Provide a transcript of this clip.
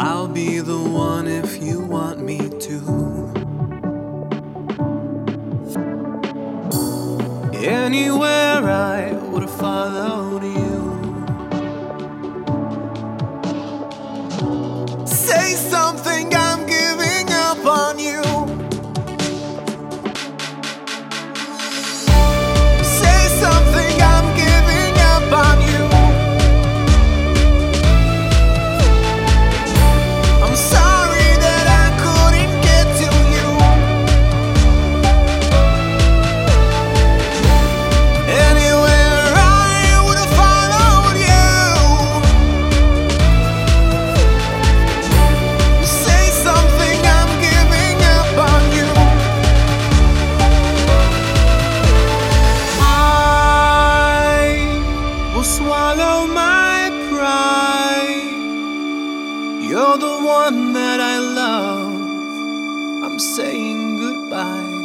I'll be the one if you want me anywhere, I would have followed you. Say something. You're the one that I love. I'm saying goodbye.